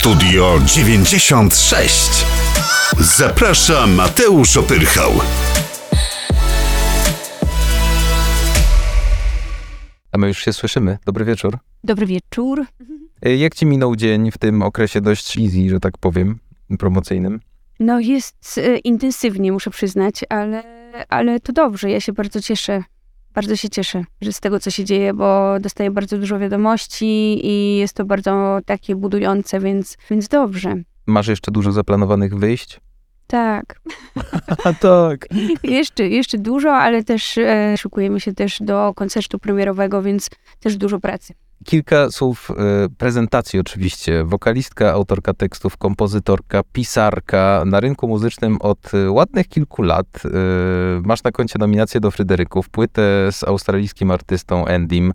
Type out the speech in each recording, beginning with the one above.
Studio 96. Zaprasza Mateusz Opyrchał. A my już się słyszymy. Dobry wieczór. Dobry wieczór. E, Jak ci minął dzień w tym okresie dość easy, że tak powiem, promocyjnym? No jest e, intensywnie, muszę przyznać, ale, ale to dobrze. Ja się bardzo cieszę. Bardzo się cieszę, że z tego, co się dzieje, bo dostaję bardzo dużo wiadomości i jest to bardzo takie budujące, więc, więc dobrze. Masz jeszcze dużo zaplanowanych wyjść? Tak. Tak. jeszcze, jeszcze dużo, ale też e, szykujemy się też do koncertu premierowego, więc też dużo pracy. Kilka słów e, prezentacji oczywiście. Wokalistka, autorka tekstów, kompozytorka, pisarka. Na rynku muzycznym od e, ładnych kilku lat. E, masz na koncie nominację do Fryderyków, płytę z australijskim artystą Endym.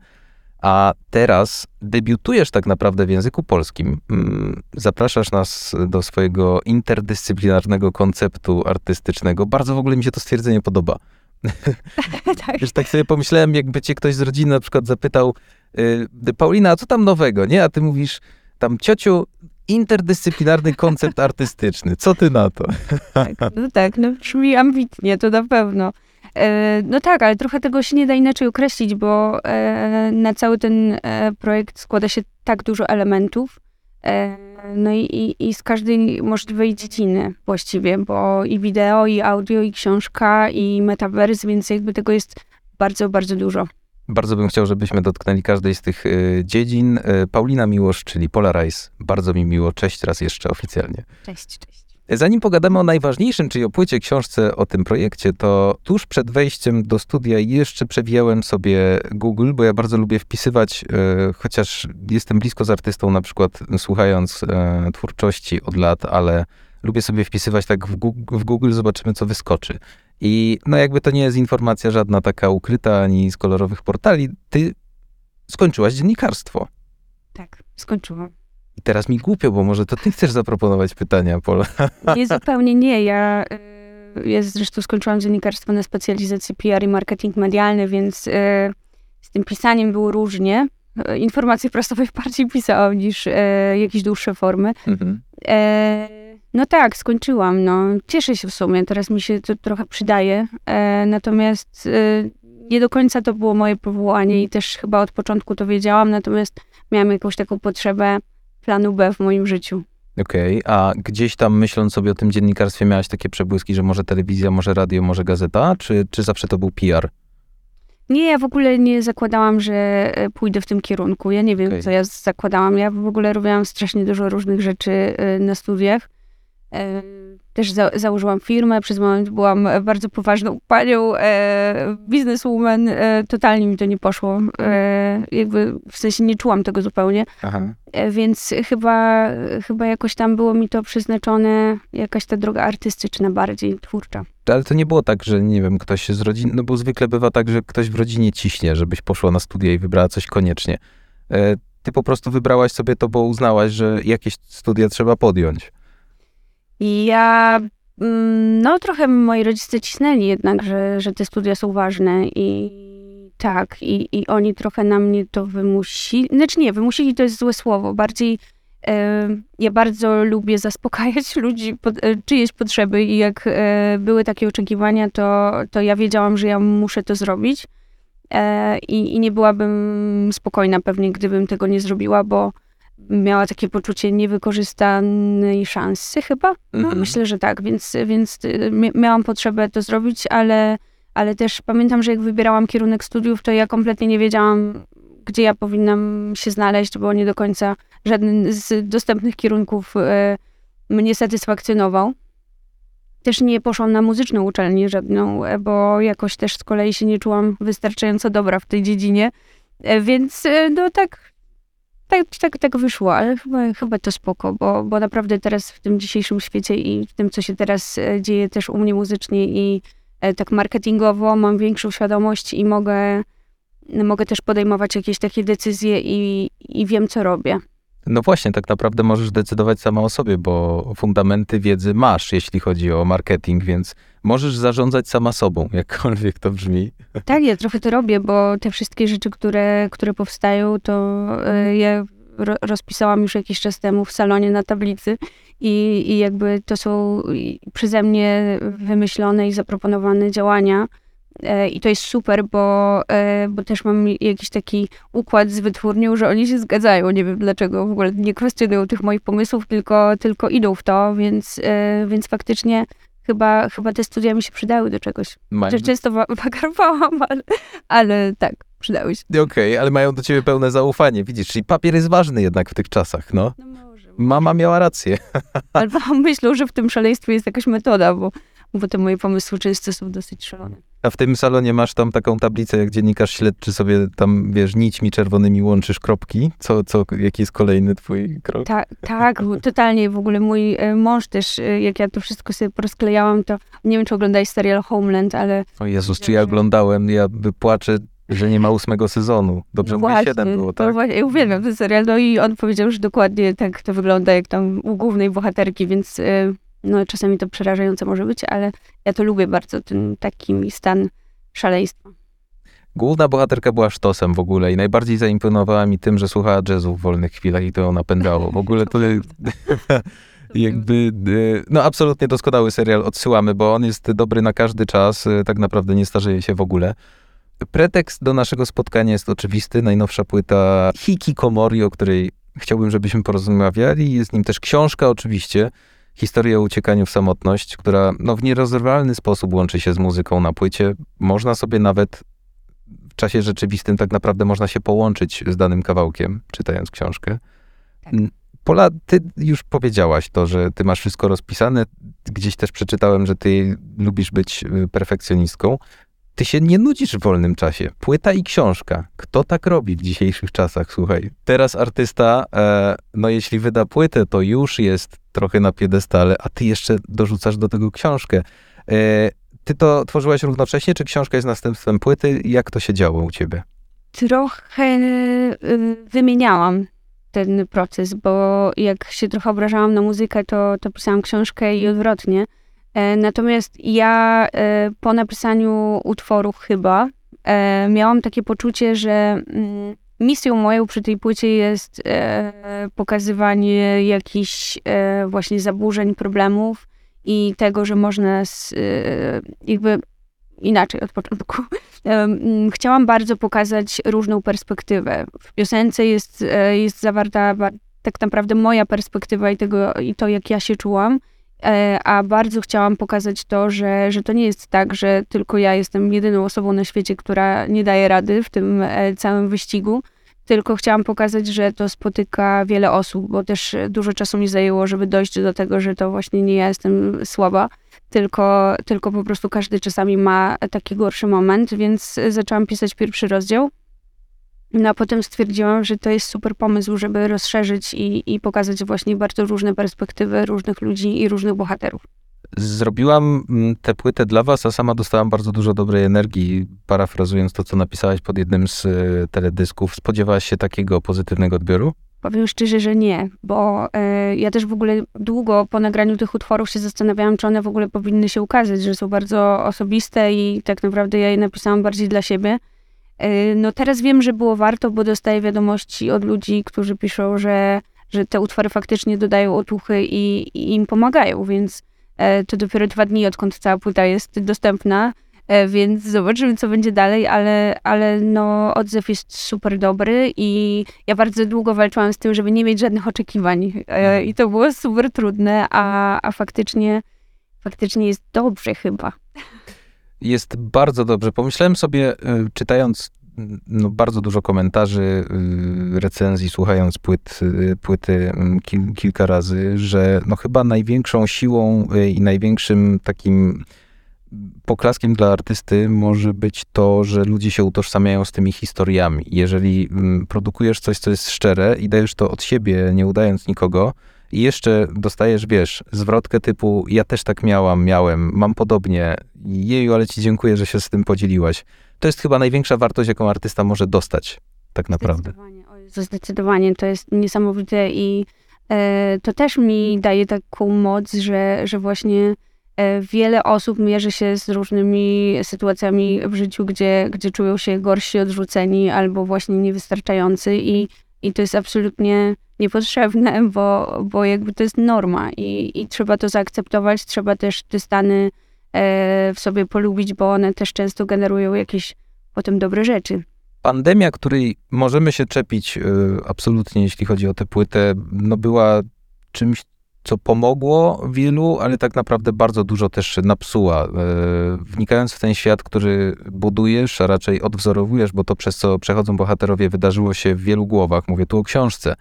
A teraz debiutujesz tak naprawdę w języku polskim. Mm, Zapraszasz nas do swojego interdyscyplinarnego konceptu artystycznego. Bardzo w ogóle mi się to stwierdzenie podoba. Tak. Wiesz, tak sobie pomyślałem, jakby cię ktoś z rodziny na przykład zapytał, y, Paulina, a co tam nowego, nie? A ty mówisz, tam ciociu, interdyscyplinarny koncept artystyczny. Co ty na to? tak, no tak, no brzmi ambitnie, to na pewno. E, no tak, ale trochę tego się nie da inaczej określić, bo e, na cały ten e, projekt składa się tak dużo elementów, no i, i, i z każdej możliwej dziedziny właściwie, bo i wideo, i audio, i książka, i metaverse, więc jakby tego jest bardzo, bardzo dużo. Bardzo bym chciał, żebyśmy dotknęli każdej z tych y, dziedzin. Y, Paulina Miłosz, czyli Polarize. Bardzo mi miło. Cześć raz jeszcze oficjalnie. Cześć, cześć. Zanim pogadamy o najważniejszym, czyli o płycie, książce, o tym projekcie, to tuż przed wejściem do studia jeszcze przewijałem sobie Google, bo ja bardzo lubię wpisywać, e, chociaż jestem blisko z artystą, na przykład słuchając e, twórczości od lat, ale lubię sobie wpisywać tak w Google, w Google, zobaczymy co wyskoczy. I no jakby to nie jest informacja żadna taka ukryta, ani z kolorowych portali, ty skończyłaś dziennikarstwo. Tak, skończyłam. I teraz mi głupio, bo może to ty chcesz zaproponować pytania, Pola. Nie, zupełnie nie. Ja, y, ja zresztą skończyłam dziennikarstwo na specjalizacji PR i marketing medialny, więc y, z tym pisaniem było różnie. Y, Informacje prasowe bardziej pisałam niż jakieś dłuższe formy. Mhm. E, No tak, skończyłam. No. Cieszę się w sumie, teraz mi się to trochę przydaje. E, Natomiast nie do końca to było moje powołanie i też chyba od początku to wiedziałam, natomiast miałam jakąś taką potrzebę planu B w moim życiu. Okej, a gdzieś tam myśląc sobie o tym dziennikarstwie miałaś takie przebłyski, że może telewizja, może radio, może gazeta, czy, czy zawsze to był PR? Nie, ja w ogóle nie zakładałam, że e, pójdę w tym kierunku. Ja nie wiem, Okej. co ja zakładałam. Ja w ogóle robiłam strasznie dużo różnych rzeczy e, na studiach. Też za, założyłam firmę, przez moment byłam bardzo poważną panią, e, bizneswoman. E, totalnie mi to nie poszło. E, jakby w sensie nie czułam tego zupełnie. E, Więc chyba, chyba jakoś tam było mi to przeznaczone, jakaś ta droga artystyczna bardziej, twórcza. Ale to nie było tak, że nie wiem, ktoś z rodziny, no bo zwykle bywa tak, że ktoś w rodzinie ciśnie, żebyś poszła na studia i wybrała coś koniecznie. E, Ty po prostu wybrałaś sobie to, bo uznałaś, że jakieś studia trzeba podjąć. Ja, mm, no trochę moi rodzice cisnęli jednak, że, że te studia są ważne i tak, i, i oni trochę na mnie to wymusili, znaczy nie, wymusili to jest złe słowo, bardziej ja bardzo lubię zaspokajać ludzi, e, czyjeś potrzeby i jak e, były takie oczekiwania, to, to ja wiedziałam, że ja muszę to zrobić e, i, i nie byłabym spokojna pewnie, gdybym tego nie zrobiła, bo miała takie poczucie niewykorzystanej szansy chyba. No, Mhm. Myślę, że tak, więc, więc y, mia- miałam potrzebę to zrobić, ale, ale też pamiętam, że jak wybierałam kierunek studiów, to ja kompletnie nie wiedziałam, gdzie ja powinnam się znaleźć, bo nie do końca żaden z dostępnych kierunków e, mnie satysfakcjonował. Też nie poszłam na muzyczną uczelnię żadną, e, bo jakoś też z kolei się nie czułam wystarczająco dobra w tej dziedzinie. E, Więc e, no tak, tak, tak, tak wyszło, ale chyba, chyba to spoko, bo, bo naprawdę teraz w tym dzisiejszym świecie i w tym, co się teraz e, dzieje też u mnie muzycznie i e, tak marketingowo mam większą świadomość i mogę, mogę też podejmować jakieś takie decyzje i, i wiem, co robię. No właśnie, tak naprawdę możesz decydować sama o sobie, bo fundamenty wiedzy masz, jeśli chodzi o marketing, więc możesz zarządzać sama sobą, jakkolwiek to brzmi. Tak, ja trochę to robię, bo te wszystkie rzeczy, które, które powstają, to e, ja ro, rozpisałam już jakiś czas temu w salonie na tablicy i, i jakby to są przeze mnie wymyślone i zaproponowane działania. E, I to jest super, bo, e, bo też mam jakiś taki układ z wytwórnią, że oni się zgadzają. Nie wiem dlaczego w ogóle nie kwestionują tych moich pomysłów, tylko, tylko idą w to, więc, e, więc faktycznie chyba, chyba te studia mi się przydały do czegoś. Mają... Często wagarowałam, ale, ale tak, przydały się. Okej, okay, ale mają do ciebie pełne zaufanie, widzisz, czyli papier jest ważny jednak w tych czasach, no. no może, Mama miała rację. Albo myślą, że w tym szaleństwie jest jakaś metoda, bo, bo te moje pomysły często są dosyć szalone. A w tym salonie masz tam taką tablicę, jak dziennikarz śledczy sobie tam, wiesz, nićmi czerwonymi łączysz kropki? Co, co, jaki jest kolejny twój krok? Ta, tak, totalnie. W ogóle mój e, mąż też, e, jak ja to wszystko sobie porozklejałam, to nie wiem, czy oglądałeś serial Homeland, ale... O Jezus, czy ja oglądałem? Ja płaczę że nie ma ósmego sezonu. Dobrze no mówię, siedem było, tak? Właśnie, ja uwielbiam ten serial, no i on powiedział, że dokładnie tak to wygląda, jak tam u głównej bohaterki, więc e, no czasami to przerażające może być, ale ja to lubię bardzo, ten taki stan szaleństwa. Główna bohaterka była sztosem w ogóle i najbardziej zaimponowała mi tym, że słuchała jazzu w wolnych chwilach i to ją napędzało. W ogóle to jakby, e, no absolutnie doskonały serial odsyłamy, bo on jest dobry na każdy czas, e, tak naprawdę nie starzeje się w ogóle. Pretekst do naszego spotkania jest oczywisty. Najnowsza płyta Hikikomori, o której chciałbym, żebyśmy porozmawiali. Jest nim też książka oczywiście, Historia o uciekaniu w samotność, która no, w nierozerwalny sposób łączy się z muzyką na płycie. Można sobie nawet w czasie rzeczywistym tak naprawdę można się połączyć z danym kawałkiem, czytając książkę. Tak. Pola, ty już powiedziałaś to, że ty masz wszystko rozpisane. Gdzieś też przeczytałem, że ty lubisz być y, perfekcjonistką. Ty się nie nudzisz w wolnym czasie. Płyta i książka. Kto tak robi w dzisiejszych czasach, słuchaj? Teraz artysta, e, no jeśli wyda płytę, to już jest trochę na piedestale, a ty jeszcze dorzucasz do tego książkę. E, ty to tworzyłaś równocześnie, czy książka jest następstwem płyty? Jak to się działo u ciebie? Trochę y, wymieniałam ten proces, bo jak się trochę obrażałam na muzykę, to, to pisałam książkę i odwrotnie. E, natomiast ja e, po napisaniu utworów chyba e, miałam takie poczucie, że mm, misją moją przy tej płycie jest pokazywanie jakichś właśnie zaburzeń, problemów i tego, że można jakby inaczej od początku. Chciałam bardzo pokazać różną perspektywę. W piosence jest, jest zawarta tak naprawdę moja perspektywa i, tego, i to, jak ja się czułam. E, a bardzo chciałam pokazać to, że, że to nie jest tak, że tylko ja jestem jedyną osobą na świecie, która nie daje rady w tym e, całym wyścigu, tylko chciałam pokazać, że to spotyka wiele osób, bo też dużo czasu mi zajęło, żeby dojść do tego, że to właśnie nie ja jestem słaba, tylko, tylko po prostu każdy czasami ma taki gorszy moment, więc zaczęłam pisać pierwszy rozdział. No a potem stwierdziłam, że to jest super pomysł, żeby rozszerzyć i, i pokazać właśnie bardzo różne perspektywy różnych ludzi i różnych bohaterów. Zrobiłam mm, tę płytę dla was, a sama dostałam bardzo dużo dobrej energii. Parafrazując to, co napisałaś pod jednym z y, teledysków, spodziewałaś się takiego pozytywnego odbioru? Powiem szczerze, że nie, bo y, ja też w ogóle długo po nagraniu tych utworów się zastanawiałam, czy one w ogóle powinny się ukazać, że są bardzo osobiste i tak naprawdę ja je napisałam bardziej dla siebie. E, no teraz wiem, że było warto, bo dostaję wiadomości od ludzi, którzy piszą, że, że te utwory faktycznie dodają otuchy i, i im pomagają, więc e, to dopiero dwa dni, odkąd cała płyta jest dostępna, e, więc zobaczymy, co będzie dalej, ale, ale no, odzew jest super dobry i ja bardzo długo walczyłam z tym, żeby nie mieć żadnych oczekiwań i to było super trudne, a, a faktycznie, faktycznie jest dobrze chyba jest bardzo dobrze. Pomyślałem sobie, y, czytając no, bardzo dużo komentarzy, y, recenzji, słuchając płyt, y, płyty mm, kil, kilka razy, że no chyba największą siłą i największym takim poklaskiem dla artysty może być to, że ludzie się utożsamiają z tymi historiami. Jeżeli mm, produkujesz coś, co jest szczere i dajesz to od siebie, nie udając nikogo, i jeszcze dostajesz, wiesz, zwrotkę typu ja też tak miałam, miałem, mam podobnie, jeju, ale ci dziękuję, że się z tym podzieliłaś. To jest chyba największa wartość, jaką artysta może dostać, tak naprawdę. Zdecydowanie, zdecydowanie. to jest niesamowite i e, to też mi daje taką moc, że, że właśnie e, wiele osób mierzy się z różnymi sytuacjami w życiu, gdzie, gdzie czują się gorsi, odrzuceni albo właśnie niewystarczający i i to jest absolutnie niepotrzebne, bo, bo jakby to jest norma i, i trzeba to zaakceptować, trzeba też te stany e, w sobie polubić, bo one też często generują jakieś potem dobre rzeczy. Pandemia, której możemy się czepić y, absolutnie, jeśli chodzi o tę płytę, no była czymś, co pomogło wielu, ale tak naprawdę bardzo dużo też napsuła. Y, wnikając w ten świat, który budujesz, a raczej odwzorowujesz, bo to przez co przechodzą bohaterowie wydarzyło się w wielu głowach. Mówię tu o książce.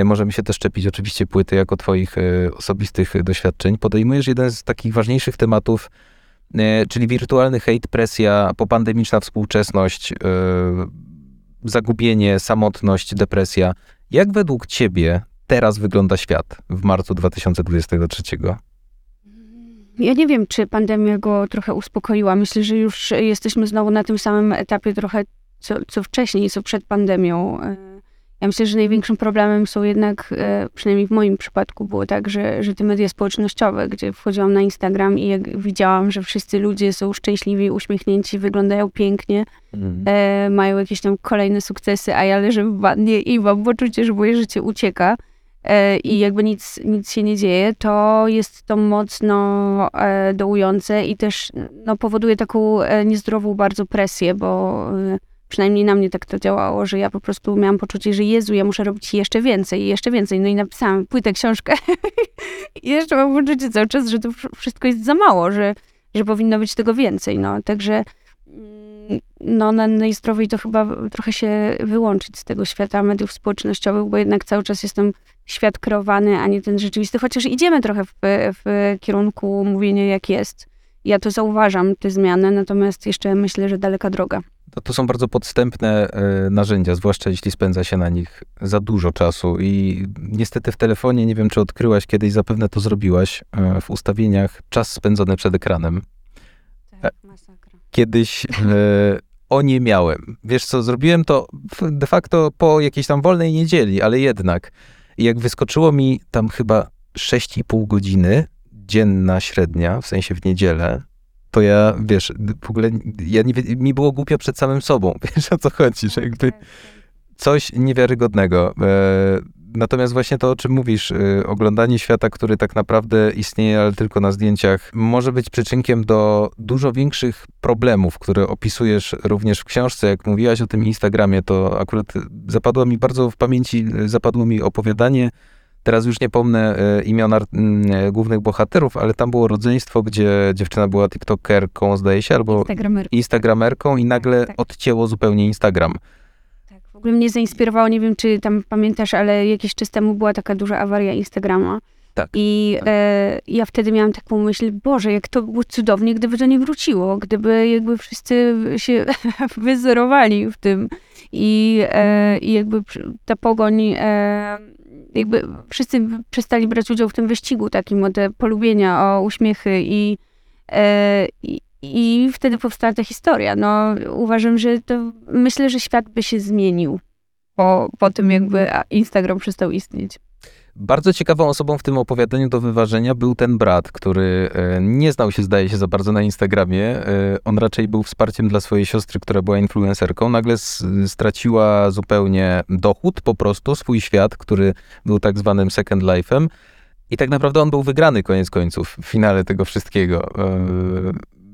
Y, możemy się też czepić oczywiście płyty jako twoich osobistych doświadczeń. Podejmujesz jeden z takich ważniejszych tematów, E, czyli wirtualny hejt, presja, popandemiczna współczesność, e, zagubienie, samotność, depresja. Jak według ciebie teraz wygląda świat w marcu 2023? Ja nie wiem, czy pandemia go trochę uspokoiła. Myślę, że już jesteśmy znowu na tym samym etapie trochę co, co wcześniej, co przed pandemią. Ja myślę, że największym problemem są jednak, e, przynajmniej w moim przypadku było tak, że, że te media społecznościowe, gdzie wchodziłam na Instagram i jak widziałam, że wszyscy ludzie są szczęśliwi, uśmiechnięci, wyglądają pięknie, mm. e, mają jakieś tam kolejne sukcesy, a ja leżę w wannie i mam poczucie, że moje życie ucieka e, i jakby nic, nic się nie dzieje, to jest to mocno e, dołujące i też no, powoduje taką e, niezdrową bardzo presję, bo e, przynajmniej na mnie tak to działało, że ja po prostu miałam poczucie, że Jezu, ja muszę robić jeszcze więcej, jeszcze więcej. No i napisałam płytę, książkę i jeszcze mam poczucie cały czas, że to wszystko jest za mało, że, że powinno być tego więcej. No, także mm, no, na najzdrowiej to chyba trochę się wyłączyć z tego świata mediów społecznościowych, bo jednak cały czas jestem świat kreowany, a nie ten rzeczywisty, chociaż idziemy trochę w, w kierunku mówienia jak jest. Ja to zauważam, te zmiany, natomiast jeszcze myślę, że daleka droga. To, są bardzo podstępne e, narzędzia, zwłaszcza jeśli spędza się na nich za dużo czasu. I niestety w telefonie, nie wiem czy odkryłaś kiedyś, zapewne to zrobiłaś, e, w ustawieniach czas spędzony przed ekranem. Tak, masakra. Kiedyś e, o nie miałem. Wiesz co, zrobiłem to de facto po jakiejś tam wolnej niedzieli, ale jednak. I jak wyskoczyło mi tam chyba 6,5 godziny dzienna średnia, w sensie w niedzielę, to ja, wiesz, w ogóle ja nie, mi było głupio przed samym sobą, wiesz o co chodzi, że jakby tak, tak. coś niewiarygodnego. E, natomiast właśnie to, o czym mówisz, e, oglądanie świata, który tak naprawdę istnieje, ale tylko na zdjęciach, może być przyczynkiem do dużo większych problemów, które opisujesz również w książce. Jak mówiłaś o tym Instagramie, to akurat zapadło mi bardzo w pamięci, zapadło mi opowiadanie Teraz już nie pomnę e, imion e, głównych bohaterów, ale tam było rodzeństwo, gdzie dziewczyna była tiktokerką, zdaje się, albo instagramerką, instagramerką i nagle tak, tak. odcięło zupełnie Instagram. Tak, w ogóle mnie zainspirowało, nie wiem, czy tam pamiętasz, ale jakiś czas temu była taka duża awaria Instagrama. Tak. I tak. E, ja wtedy miałam taką myśl, Boże, jak to było cudownie, gdyby to nie wróciło, gdyby jakby wszyscy się wyzerowali w tym i, e, i jakby ta pogoń e, jakby wszyscy przestali brać udział w tym wyścigu takim o te polubienia, o uśmiechy i, e, i, i wtedy powstała ta historia. No, uważam, że to, myślę, że świat by się zmienił po, po tym, jakby Instagram przestał istnieć. Bardzo ciekawą osobą w tym opowiadaniu do wyważenia był ten brat, który e, nie znał się, zdaje się, za bardzo na Instagramie. E, on raczej był wsparciem dla swojej siostry, która była influencerką. Nagle straciła zupełnie dochód, po prostu swój świat, który był tak zwanym second life'em. I tak naprawdę on był wygrany koniec końców w finale tego wszystkiego. E,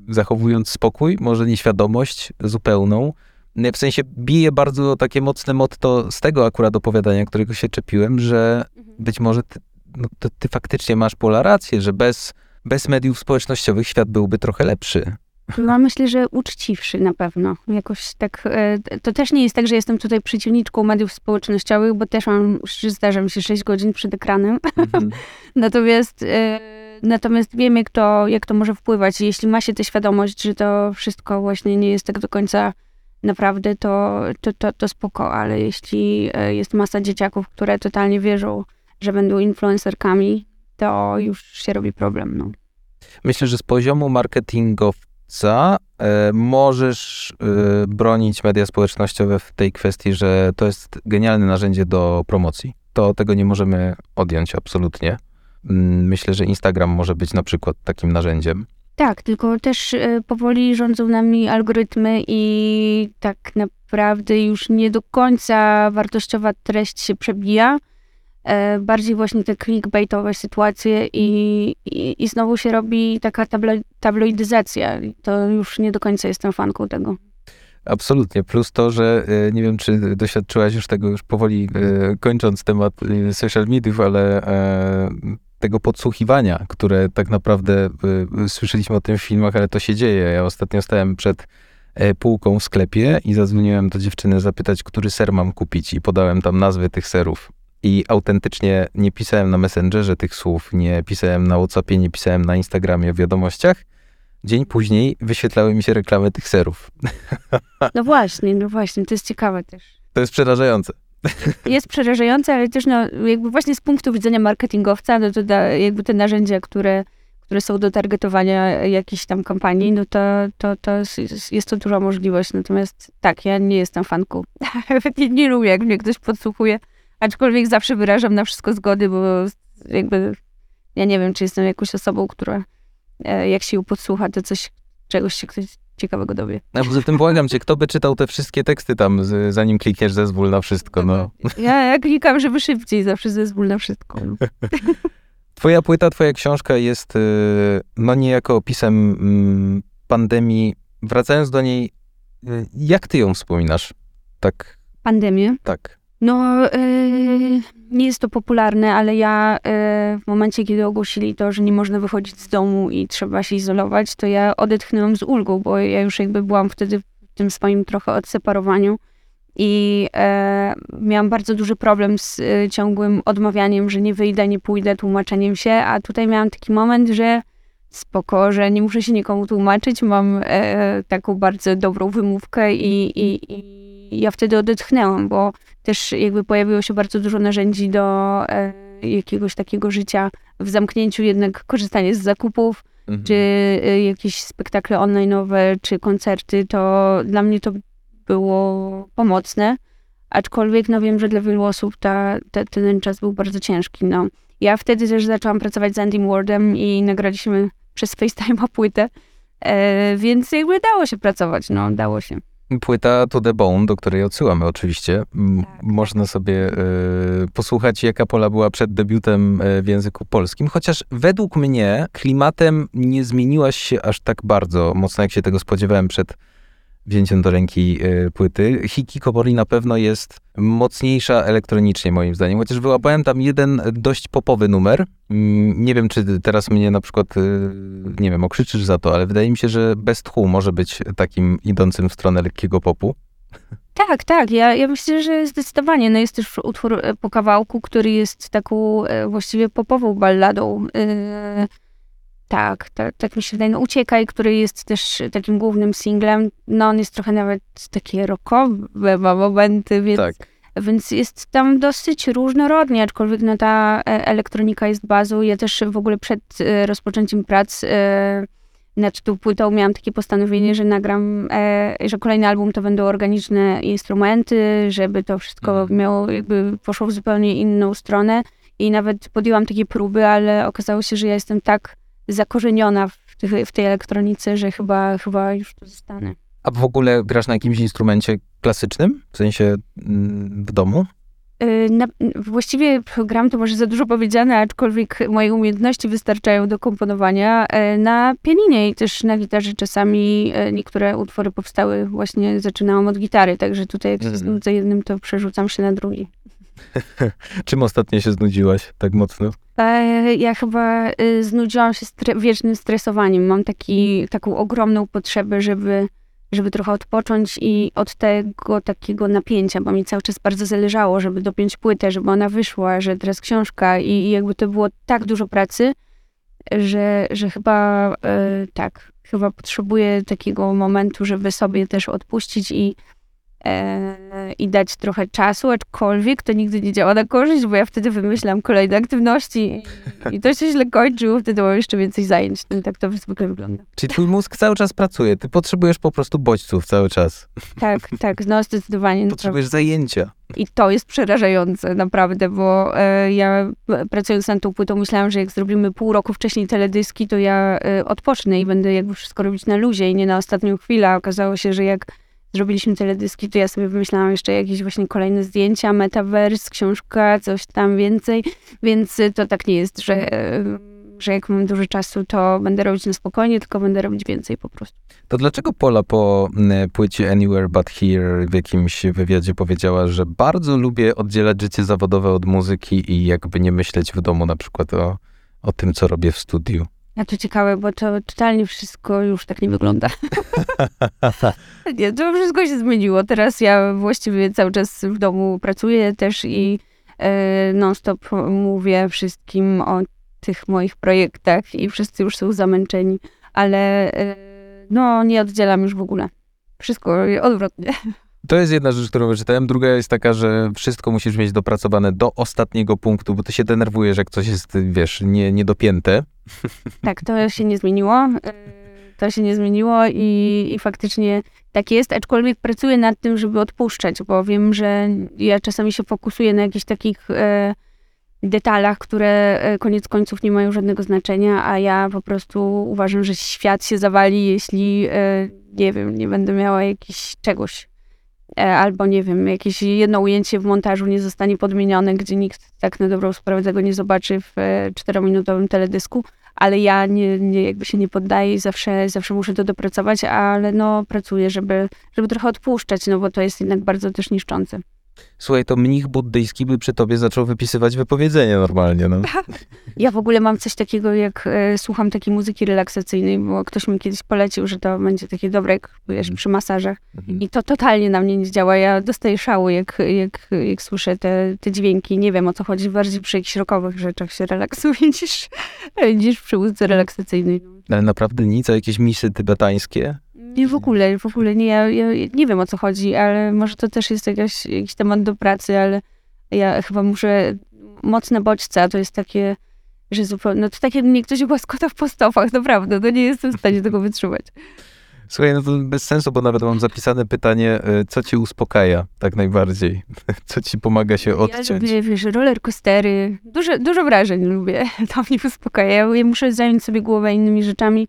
zachowując spokój, może nieświadomość zupełną, w sensie bije bardzo takie mocne motto z tego akurat opowiadania, którego się czepiłem, że mhm. być może ty, no, ty faktycznie masz pola rację, że bez, bez mediów społecznościowych świat byłby trochę lepszy. No myślę, że uczciwszy na pewno. Jakoś tak, e, to też nie jest tak, że jestem tutaj przeciwniczką mediów społecznościowych, bo też mam, zdarza mi się 6 godzin przed ekranem. Mhm. natomiast, e, natomiast wiem, jak to, jak to może wpływać. Jeśli ma się tę świadomość, że to wszystko właśnie nie jest tak do końca naprawdę to, to, to, to spoko, ale jeśli e, jest masa dzieciaków, które totalnie wierzą, że będą influencerkami, to już się robi problem. No. Myślę, że z poziomu marketingowca e, możesz e, bronić media społecznościowe w tej kwestii, że to jest genialne narzędzie do promocji. To tego nie możemy odjąć absolutnie. Mm, myślę, że Instagram może być na przykład takim narzędziem. Tak, tylko też e, powoli rządzą nami algorytmy i tak naprawdę już nie do końca wartościowa treść się przebija. E, bardziej właśnie te clickbaitowe sytuacje i, i, i znowu się robi taka tablo, tabloidyzacja. To już nie do końca jestem fanką tego. Absolutnie. Plus to, że e, nie wiem, czy doświadczyłaś już tego, już powoli kończąc temat social mediów, ale tego podsłuchiwania, które tak naprawdę słyszeliśmy o tym w filmach, ale to się dzieje. Ja ostatnio stałem przed półką w sklepie i zadzwoniłem do dziewczyny zapytać, który ser mam kupić i podałem tam nazwy tych serów. I autentycznie nie pisałem na Messengerze tych słów, nie pisałem na WhatsAppie, nie pisałem na Instagramie w wiadomościach, Dzień później wyświetlały mi się reklamy tych serów. No właśnie, no właśnie, to jest ciekawe też. To jest przerażające. Jest przerażające, ale też no, jakby właśnie z punktu widzenia marketingowca, no to da, jakby te narzędzia, które, które są do targetowania jakiejś tam kampanii, no to, to, to jest, to duża możliwość. Natomiast tak, ja nie jestem fanką. nie, nie lubię, jak mnie ktoś podsłuchuje, aczkolwiek zawsze wyrażam na wszystko zgody, bo jakby ja nie wiem, czy jestem jakąś osobą, która E, jak się ją podsłucha, to coś, czegoś się ktoś ciekawego dowie. A poza tym błagam cię, kto by czytał te wszystkie teksty tam, zanim klikniesz zezwól na wszystko, no. Ja, ja klikam, żeby szybciej, zawsze zezwól na wszystko. Twoja płyta, twoja książka jest y, no niejako opisem mm, pandemii. Wracając do niej, y, jak ty ją wspominasz? Tak. Pandemię? Tak. No, yy, nie jest to popularne, ale ja yy, w momencie, kiedy ogłosili to, że nie można wychodzić z domu i trzeba się izolować, to ja odetchnęłam z ulgą, bo ja już jakby byłam wtedy w tym swoim trochę odseparowaniu i yy, miałam bardzo duży problem z ciągłym odmawianiem, że nie wyjdę, nie pójdę, tłumaczeniem się, a tutaj miałam taki moment, że spoko, że nie muszę się nikomu tłumaczyć, mam taką bardzo dobrą wymówkę i, i, i ja wtedy odetchnęłam, bo też jakby pojawiło się bardzo dużo narzędzi do e, jakiegoś takiego życia w zamknięciu, jednak korzystanie z zakupów, mhm. czy e, jakieś spektakle online'owe, czy koncerty, to dla mnie to było pomocne. Aczkolwiek no wiem, że dla wielu osób ta, ta, ten czas był bardzo ciężki. No. Ja wtedy też zaczęłam pracować z Andym Wardem i nagraliśmy przez FaceTime'a płytę, e, więc jakby dało się pracować, no, dało się. Płyta To The Bone, do której odsyłamy oczywiście. Tak. Można sobie y, posłuchać, jaka Pola była przed debiutem e, w języku polskim, chociaż według mnie klimatem nie zmieniłaś się aż tak bardzo mocno, jak się tego spodziewałem przed wzięciem do ręki y, płyty. Hikikomori na pewno jest mocniejsza elektronicznie moim zdaniem, chociaż wyłapałem tam jeden dość popowy numer. Mm, nie wiem, czy teraz mnie na przykład, y, nie wiem, okrzyczysz za to, ale wydaje mi się, że Best Who może być takim idącym w stronę lekkiego popu. Tak, tak. Ja, ja myślę, że zdecydowanie. No jest też utwór e, po kawałku, który jest taką e, właściwie popową balladą. Yy tak, tak, tak mi się wydaje. No, Uciekaj, który jest też takim głównym singlem, no on jest trochę nawet takie rockowe, ma momenty, więc, tak. więc jest tam dosyć różnorodnie, aczkolwiek no, ta e, elektronika jest bazą. Ja też w ogóle przed e, rozpoczęciem prac e, nad tą płytą miałam takie postanowienie, że nagram, że kolejny album to będą organiczne instrumenty, żeby to wszystko mhm. miało, jakby poszło w zupełnie inną stronę. I nawet podjęłam takie próby, ale okazało się, że ja jestem tak zakorzeniona w, tych, w tej elektronice, że chyba, chyba już to zostanę. A w ogóle grasz na jakimś instrumencie klasycznym? W sensie mm, w domu? Y, na, właściwie gram to może za dużo powiedziane, aczkolwiek moje umiejętności wystarczają do komponowania y, na pianinie i też na gitarze czasami y, niektóre utwory powstały właśnie, zaczynałam od gitary, także tutaj jak się mhm. znudzę jednym, to przerzucam się na drugi. Czym ostatnio się znudziłaś tak mocno? E, ja chyba y, znudziłam się stre wiecznym stresowaniem. Mam taki, taką ogromną potrzebę, żeby, żeby trochę odpocząć i od tego takiego napięcia, bo mi cały czas bardzo zależało, żeby dopiąć płytę, żeby ona wyszła, że teraz książka i, i jakby to było tak dużo pracy, że, że chyba e, tak, chyba potrzebuję takiego momentu, żeby sobie też odpuścić i i dać trochę czasu, aczkolwiek to nigdy nie działa na korzyść, bo ja wtedy wymyślam kolejne aktywności i, to się źle kończy, wtedy mam jeszcze więcej zajęć. No, tak to zwykle wygląda. Czyli twój mózg cały czas pracuje, ty potrzebujesz po prostu bodźców cały czas. Tak, tak, no zdecydowanie. Potrzebujesz zajęcia. I to jest przerażające, naprawdę, bo e, ja e, pracując nad tą płytą myślałam, że jak zrobimy pół roku wcześniej teledyski, to ja e, odpocznę i będę jakby wszystko robić na luzie i nie na ostatnią chwilę. Okazało się, że jak zrobiliśmy teledyski, to ja sobie wymyślałam jeszcze jakieś właśnie kolejne zdjęcia, metaverse, książka, coś tam więcej, więc e, to tak nie jest, że, e, że jak mam dużo czasu, to będę robić na spokojnie, tylko będę robić więcej po prostu. To dlaczego Pola po mm, płycie Anywhere But Here w jakimś wywiadzie powiedziała, że bardzo lubię oddzielać życie zawodowe od muzyki i jakby nie myśleć w domu na przykład o, o tym, co robię w studiu? A to ciekawe, bo to totalnie wszystko już tak nie wygląda. nie, to wszystko się zmieniło. Teraz ja właściwie cały czas w domu pracuję też i e, non-stop mówię wszystkim o tych moich projektach i wszyscy już są zamęczeni, ale e, no nie oddzielam już w ogóle. Wszystko odwrotnie. To jest jedna rzecz, którą wyczytałem. Druga jest taka, że wszystko musisz mieć dopracowane do ostatniego punktu, bo ty się denerwujesz, jak coś jest, wiesz, nie, niedopięte. Tak, to się nie zmieniło. E, To się nie zmieniło i, i faktycznie tak jest, aczkolwiek pracuję nad tym, żeby odpuszczać, bo wiem, że ja czasami się fokusuję na jakichś takich e, detalach, które e, koniec końców nie mają żadnego znaczenia, a ja po prostu uważam, że świat się zawali, jeśli, e, nie wiem, nie będę miała jakiś czegoś. E, albo nie wiem, jakieś jedno ujęcie w montażu nie zostanie podmienione, gdzie nikt tak na dobrą sprawę tego nie zobaczy w e, czterominutowym teledysku, ale ja nie, nie, jakby się nie poddaję i zawsze, zawsze muszę to dopracować, ale no pracuję, żeby, żeby trochę odpuszczać, no bo to jest jednak bardzo też niszczące. Słuchaj, to mnich buddyjski by przy tobie zaczął wypisywać wypowiedzenie normalnie, no. Ja w ogóle mam coś takiego, jak e, słucham takiej muzyki relaksacyjnej, bo ktoś mi kiedyś polecił, że to będzie takie dobre, jak wiesz, przy masażach. Mhm. I to totalnie na mnie nie działa. Ja dostaję szału, jak, jak, jak słyszę te, te dźwięki. Nie wiem o co chodzi. Bardziej przy jakichś rockowych rzeczach się relaksuję niż, niż przy muzyce relaksacyjnej. Ale naprawdę nic, a jakieś misy tybetańskie? Nie w ogóle, w ogóle nie. Ja, ja nie wiem o co chodzi, ale może to też jest jakaś, jakiś temat do pracy, ale ja chyba muszę mocne bodźce, a to jest takie, że zupełnie, no to tak jak mnie ktoś łaskota w postofach, naprawdę, no nie jestem w stanie tego wytrzymać. Słuchaj, no to bez sensu, bo nawet mam zapisane pytanie, y, co cię uspokaja tak najbardziej? Co ci pomaga się Ja odciąć? lubię, wiesz, roller coastery, dużo, dużo wrażeń lubię, to mnie uspokaja. Ja muszę zająć sobie głowę innymi rzeczami,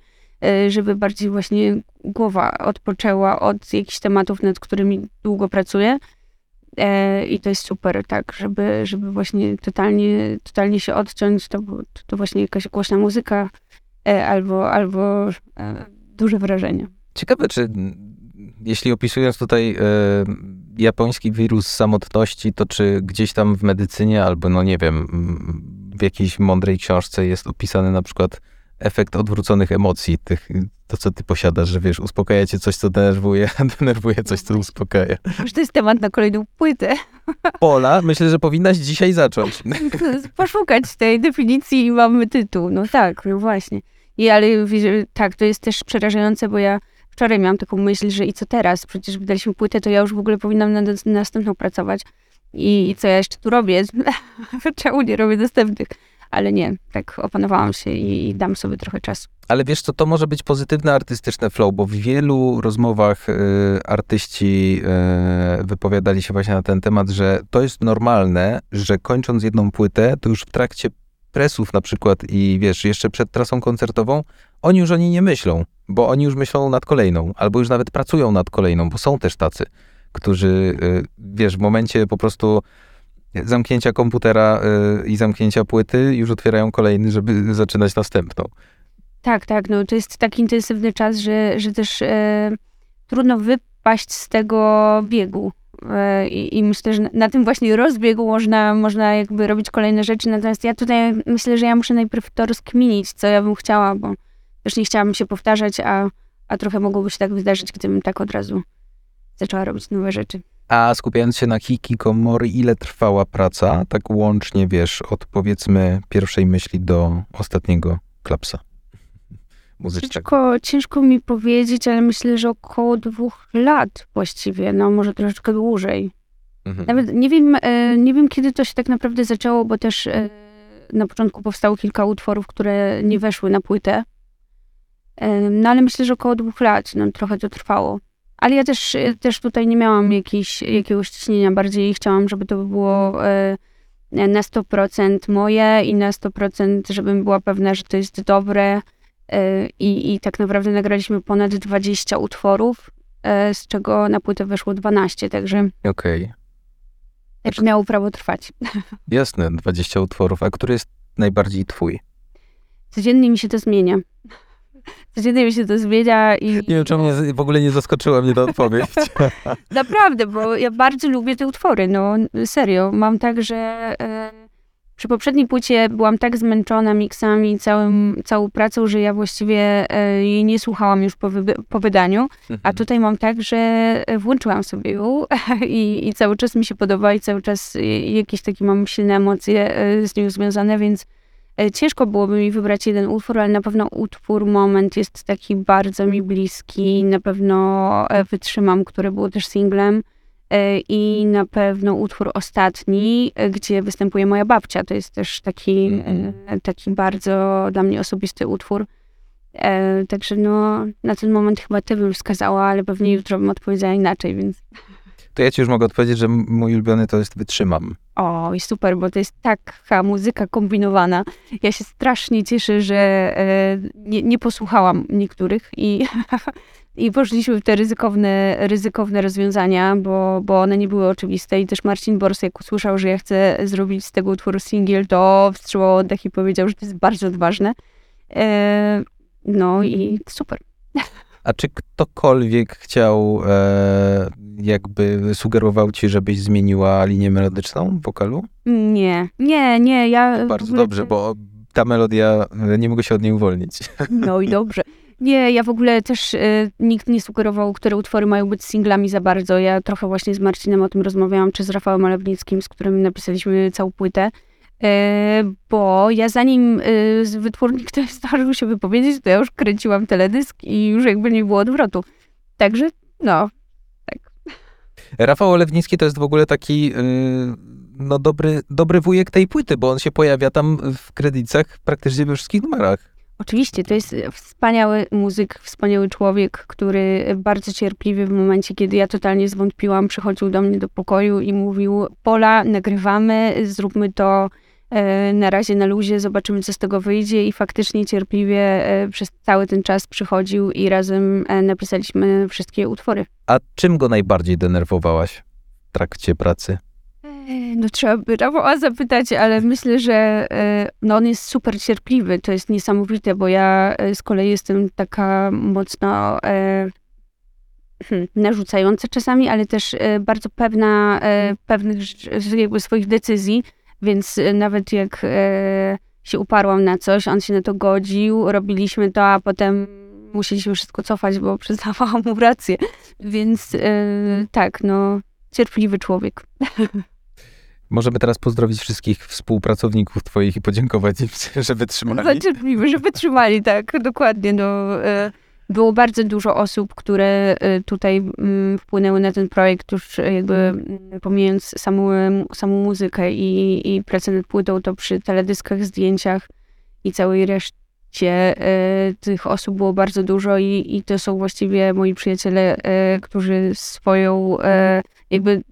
żeby bardziej właśnie głowa odpoczęła od jakichś tematów, nad którymi długo pracuję. E, I to jest super, tak, żeby, żeby właśnie totalnie, totalnie się odciąć, to, to właśnie jakaś głośna muzyka e, albo, albo e, duże wrażenie. Ciekawe, czy jeśli opisując tutaj e, japoński wirus samotności, to czy gdzieś tam w medycynie albo, no nie wiem, w jakiejś mądrej książce jest opisany na przykład efekt odwróconych emocji, tych, to co ty posiadasz, że wiesz, uspokaja cię coś, co denerwuje, a denerwuje coś, co uspokaja. Może to jest temat na kolejną płytę. Pola, myślę, że powinnaś dzisiaj zacząć. poszukać tej definicji i mamy tytuł. No tak, no właśnie. I ale tak, to jest też przerażające, bo ja wczoraj miałam taką myśl, że i co teraz? Przecież wydaliśmy płytę, to ja już w ogóle powinnam na, na następną pracować. I, I co ja jeszcze tu robię? Czemu nie robię następnych? Ale nie, tak opanowałam się i, dam sobie trochę czasu. Ale wiesz co, to może być pozytywne artystyczne flow, bo w wielu rozmowach y, artyści y, wypowiadali się właśnie na ten temat, że to jest normalne, że kończąc jedną płytę, to już w trakcie presów na przykład i wiesz, jeszcze przed trasą koncertową, oni już o niej nie myślą, bo oni już myślą nad kolejną, albo już nawet pracują nad kolejną, bo są też tacy, którzy, y, wiesz, w momencie po prostu zamknięcia komputera y, i zamknięcia płyty już otwierają kolejny, żeby zaczynać następną. Tak, tak, no to jest tak intensywny czas, że, że też e, trudno wypaść z tego biegu. E, i, myślę, że na tym właśnie rozbiegu można, można jakby robić kolejne rzeczy, natomiast ja tutaj myślę, że ja muszę najpierw to rozkminić, co ja bym chciała, bo też nie chciałabym się powtarzać, a, a trochę mogłoby się tak wydarzyć, gdybym tak od razu zaczęła robić nowe rzeczy. A skupiając się na hikikomori, ile trwała praca, tak łącznie, wiesz, od powiedzmy pierwszej myśli do ostatniego klapsa? muzycznego? Ciężko, ciężko mi powiedzieć, ale myślę, że około dwóch lat właściwie, no może troszeczkę dłużej. Mhm. Nawet nie wiem, e, nie wiem, kiedy to się tak naprawdę zaczęło, bo też e, na początku powstało kilka utworów, które nie weszły na płytę. E, No ale myślę, że około dwóch lat, no trochę to trwało. Ale ja też, też tutaj nie miałam jakiejś, jakiegoś ciśnienia, bardziej chciałam, żeby to było e, na 100% moje i na 100%, żebym była pewna, że to jest dobre. E, I, I tak naprawdę nagraliśmy ponad 20 utworów, e, z czego na płytę weszło 12, także Okej, tak miało prawo trwać. jasne, 20 utworów. A który jest najbardziej twój? Codziennie mi się to zmienia. Codziennie mi się to zmienia i Nie wiem, czemu mnie w ogóle nie zaskoczyła mnie ta odpowiedź. naprawdę, bo ja bardzo lubię te utwory, no serio. Mam tak, że e, przy poprzedniej płycie byłam tak zmęczona miksami, całym, całą pracą, że ja właściwie e, jej nie słuchałam już po, wy, po wydaniu. A tutaj mam tak, że e, włączyłam sobie ją i, i cały czas mi się podoba i cały czas jakieś takie mam silne emocje z nią związane, więc ciężko byłoby mi wybrać jeden utwór, ale na pewno utwór Moment jest taki bardzo mi bliski. Na pewno e, Wytrzymam, które było też singlem e, i na pewno utwór Ostatni, e, gdzie występuje moja babcia. To jest też taki, Mhm. e, taki bardzo dla mnie osobisty utwór. E, także no, na ten moment chyba ty bym wskazała, ale pewnie jutro bym odpowiedziała inaczej, więc To ja ci już mogę odpowiedzieć, że mój ulubiony to jest Wytrzymam. o, i super, bo to jest taka muzyka kombinowana. Ja się strasznie cieszę, że e, nie, nie posłuchałam niektórych i, i poszliśmy w te ryzykowne, ryzykowne rozwiązania, bo, bo one nie były oczywiste i też Marcin Bors, jak usłyszał, że ja chcę zrobić z tego utworu singiel, to wstrzymał oddech i powiedział, że to jest bardzo odważne. E, no i super. A czy ktokolwiek chciał, e, jakby sugerował ci, żebyś zmieniła linię melodyczną w wokalu? Nie, nie, nie, ja... w Bardzo ogóle dobrze, bo ta melodia, e, nie mogę się od niej uwolnić. No i dobrze. Nie, ja w ogóle też e, nikt nie sugerował, które utwory mają być singlami za bardzo. Ja trochę właśnie z Marcinem o tym rozmawiałam, czy z Rafałem Olewnickim, z którym napisaliśmy całą płytę. E, bo ja zanim e, wytwórnik to zdążył się wypowiedzieć, to ja już kręciłam teledysk i już jakby nie było odwrotu. Także, no, Rafał Olewnicki to jest w ogóle taki y, no dobry, dobry wujek tej płyty, bo on się pojawia tam w kredytach praktycznie we wszystkich numerach. Oczywiście, to jest wspaniały muzyk, wspaniały człowiek, który bardzo cierpliwie w momencie, kiedy ja totalnie zwątpiłam, przychodził do mnie do pokoju i mówił: Pola, nagrywamy, zróbmy to na razie na luzie, zobaczymy, co z tego wyjdzie. I faktycznie cierpliwie e, przez cały ten czas przychodził i razem e, napisaliśmy wszystkie utwory. A czym go najbardziej denerwowałaś w trakcie pracy? No trzeba by Rafała zapytać, ale myślę, że e, no on jest super cierpliwy. To jest niesamowite, bo ja e, z kolei jestem taka mocno e, hmm, narzucająca czasami, ale też e, bardzo pewna e, pewnych jakby swoich decyzji, więc e, nawet jak e, się uparłam na coś, on się na to godził, robiliśmy to, a potem musieliśmy wszystko cofać, bo przyznawałam mu rację. Więc e, tak, no cierpliwy człowiek. Możemy teraz pozdrowić wszystkich współpracowników twoich i podziękować im, że wytrzymali. Zacierpliwy, że wytrzymali, tak, dokładnie. No, e, było bardzo dużo osób, które e, tutaj mm, wpłynęły na ten projekt, już e, jakby mm, pomijając samą, samą muzykę i, i pracę nad płytą, to przy teledyskach, zdjęciach i całej reszcie e, tych osób było bardzo dużo i, i to są właściwie moi przyjaciele, którzy swoją jakby